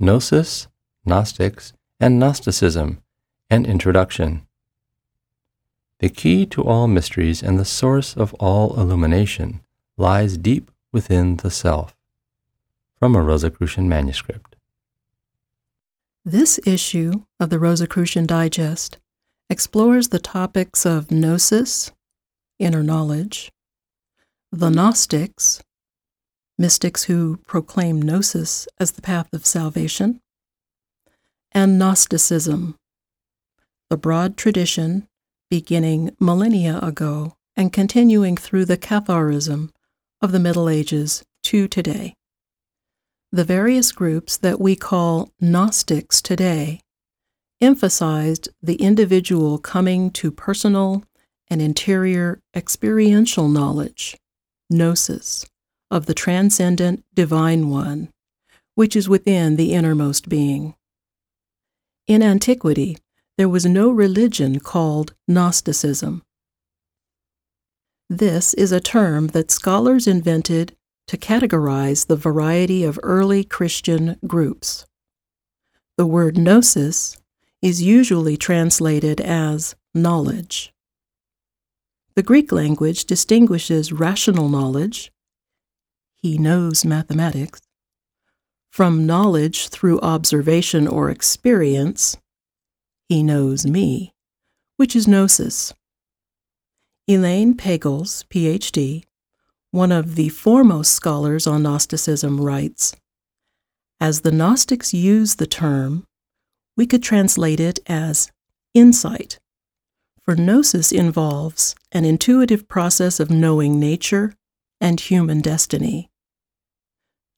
Gnosis, Gnostics, and Gnosticism, an introduction. The key to all mysteries and the source of all illumination lies deep within the self. From a Rosicrucian manuscript. This issue of the Rosicrucian Digest explores the topics of gnosis, inner knowledge, the Gnostics, mystics who proclaim gnosis as the path of salvation, and Gnosticism, the broad tradition beginning millennia ago and continuing through the Catharism of the Middle Ages to today. The various groups that we call Gnostics today emphasized the individual coming to personal and interior experiential knowledge, gnosis, of the transcendent Divine One, which is within the innermost being. In antiquity, there was no religion called Gnosticism. This is a term that scholars invented to categorize the variety of early Christian groups. The word gnosis is usually translated as knowledge. The Greek language distinguishes rational knowledge, he knows mathematics, from knowledge through observation or experience, he knows me, which is gnosis. Elaine Pagels, PhD, one of the foremost scholars on Gnosticism, writes As the Gnostics use the term, we could translate it as insight, for gnosis involves an intuitive process of knowing nature and human destiny.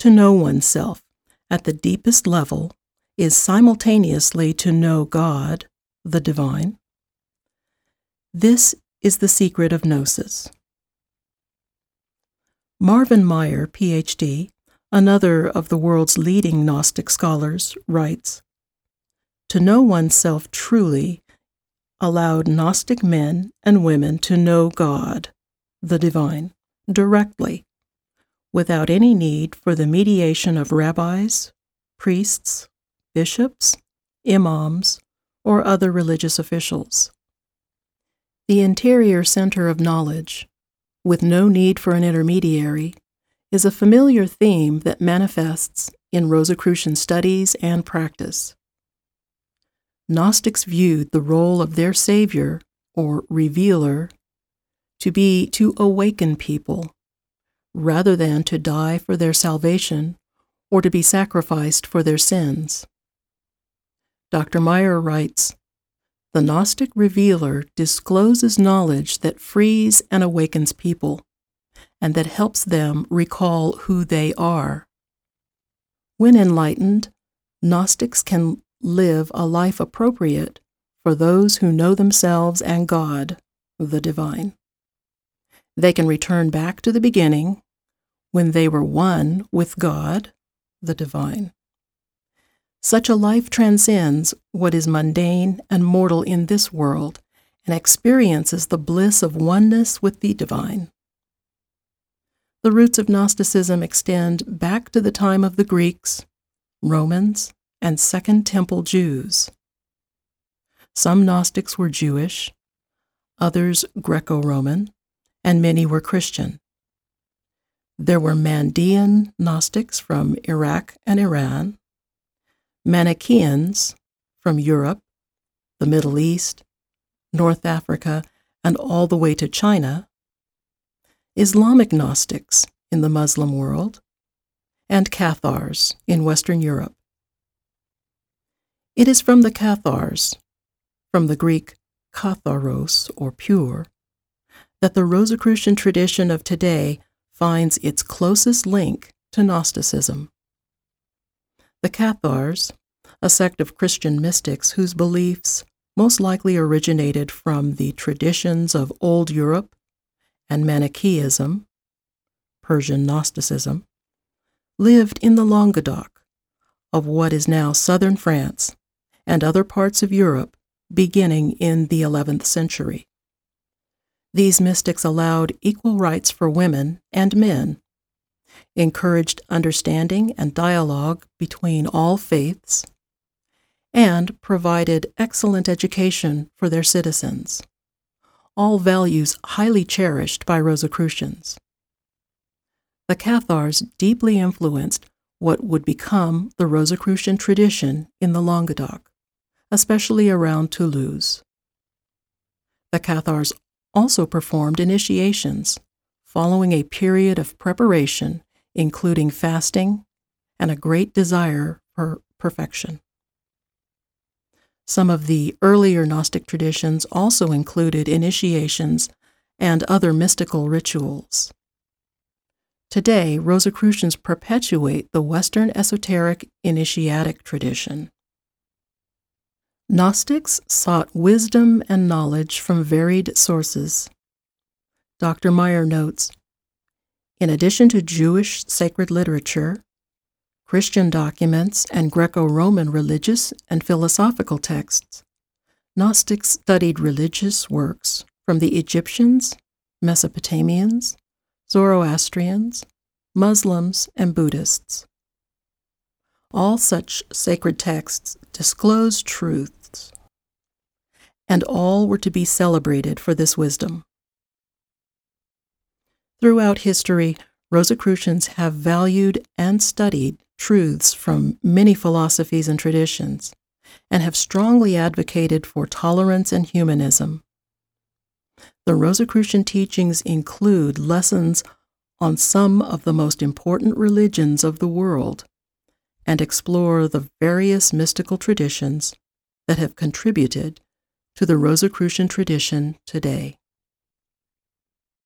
To know oneself at the deepest level is simultaneously to know God, the divine. This is the secret of gnosis. Marvin Meyer, PhD, another of the world's leading Gnostic scholars, writes to know oneself truly allowed Gnostic men and women to know God, the divine, directly, without any need for the mediation of rabbis, priests, bishops, imams, or other religious officials. The interior center of knowledge, with no need for an intermediary, is a familiar theme that manifests in Rosicrucian studies and practice. Gnostics viewed the role of their Savior, or revealer, to be to awaken people, rather than to die for their salvation or to be sacrificed for their sins. Dr. Meyer writes The Gnostic revealer discloses knowledge that frees and awakens people, and that helps them recall who they are. When enlightened, Gnostics can live a life appropriate for those who know themselves and God, the divine. They can return back to the beginning when they were one with God, the divine. Such a life transcends what is mundane and mortal in this world and experiences the bliss of oneness with the divine. The roots of Gnosticism extend back to the time of the Greeks, Romans, and Second Temple Jews. Some Gnostics were Jewish, others Greco Roman, and many were Christian. There were Mandean Gnostics from Iraq and Iran, Manichaeans from Europe, the Middle East, North Africa, and all the way to China, Islamic Gnostics in the Muslim world, and Cathars in Western Europe. It is from the Cathars, from the Greek katharos or pure, that the Rosicrucian tradition of today finds its closest link to Gnosticism. The Cathars, a sect of Christian mystics whose beliefs most likely originated from the traditions of Old Europe and Manichaeism, Persian Gnosticism, lived in the Languedoc of what is now southern France and other parts of Europe beginning in the 11th century. These mystics allowed equal rights for women and men, encouraged understanding and dialogue between all faiths, and provided excellent education for their citizens, all values highly cherished by Rosicrucians. The Cathars deeply influenced what would become the Rosicrucian tradition in the Languedoc, especially around Toulouse. The Cathars also performed initiations following a period of preparation, including fasting and a great desire for perfection. Some of the earlier Gnostic traditions also included initiations and other mystical rituals. Today, Rosicrucians perpetuate the Western esoteric initiatic tradition. Gnostics sought wisdom and knowledge from varied sources. Dr. Meyer notes In addition to Jewish sacred literature, Christian documents, and Greco Roman religious and philosophical texts, Gnostics studied religious works from the Egyptians, Mesopotamians, Zoroastrians, Muslims, and Buddhists. All such sacred texts disclose truths, and all were to be celebrated for this wisdom. Throughout history, Rosicrucians have valued and studied truths from many philosophies and traditions, and have strongly advocated for tolerance and humanism. The Rosicrucian teachings include lessons on some of the most important religions of the world and explore the various mystical traditions that have contributed to the Rosicrucian tradition today.